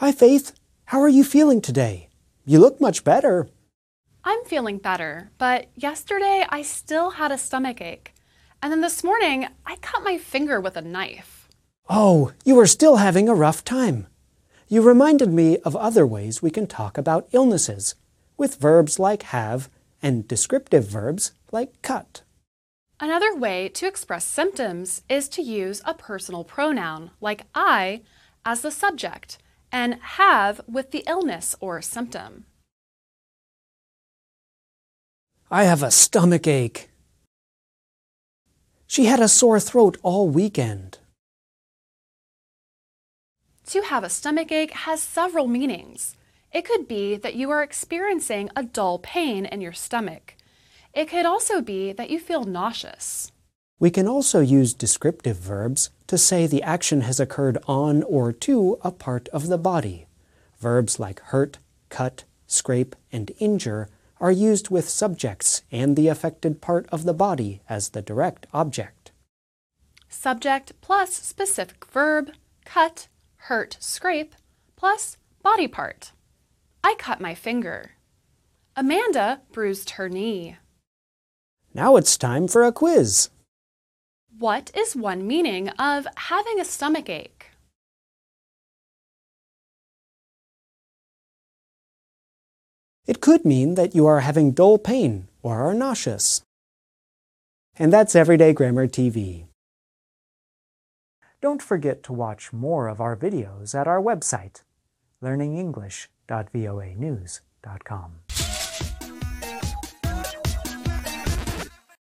Hi, Faith. How are you feeling today? You look much better. I'm feeling better, but yesterday I still had a stomach ache. And then this morning I cut my finger with a knife. Oh, you are still having a rough time. You reminded me of other ways we can talk about illnesses, with verbs like have and descriptive verbs like cut. Another way to express symptoms is to use a personal pronoun, like I, as the subject, and have with the illness or symptom. I have a stomach ache. She had a sore throat all weekend. To have a stomach ache has several meanings. It could be that you are experiencing a dull pain in your stomach. It could also be that you feel nauseous. We can also use descriptive verbs to say the action has occurred on or to a part of the body. Verbs like hurt, cut, scrape, and injure are used with subjects and the affected part of the body as the direct object. Subject plus specific verb, cut, hurt, scrape, plus body part. I cut my finger. Amanda bruised her knee. Now it's time for a quiz. What is one meaning of having a stomach ache? It could mean that you are having dull pain or are nauseous. And that's Everyday Grammar TV. Don't forget to watch more of our videos at our website, learningenglish.voanews.com.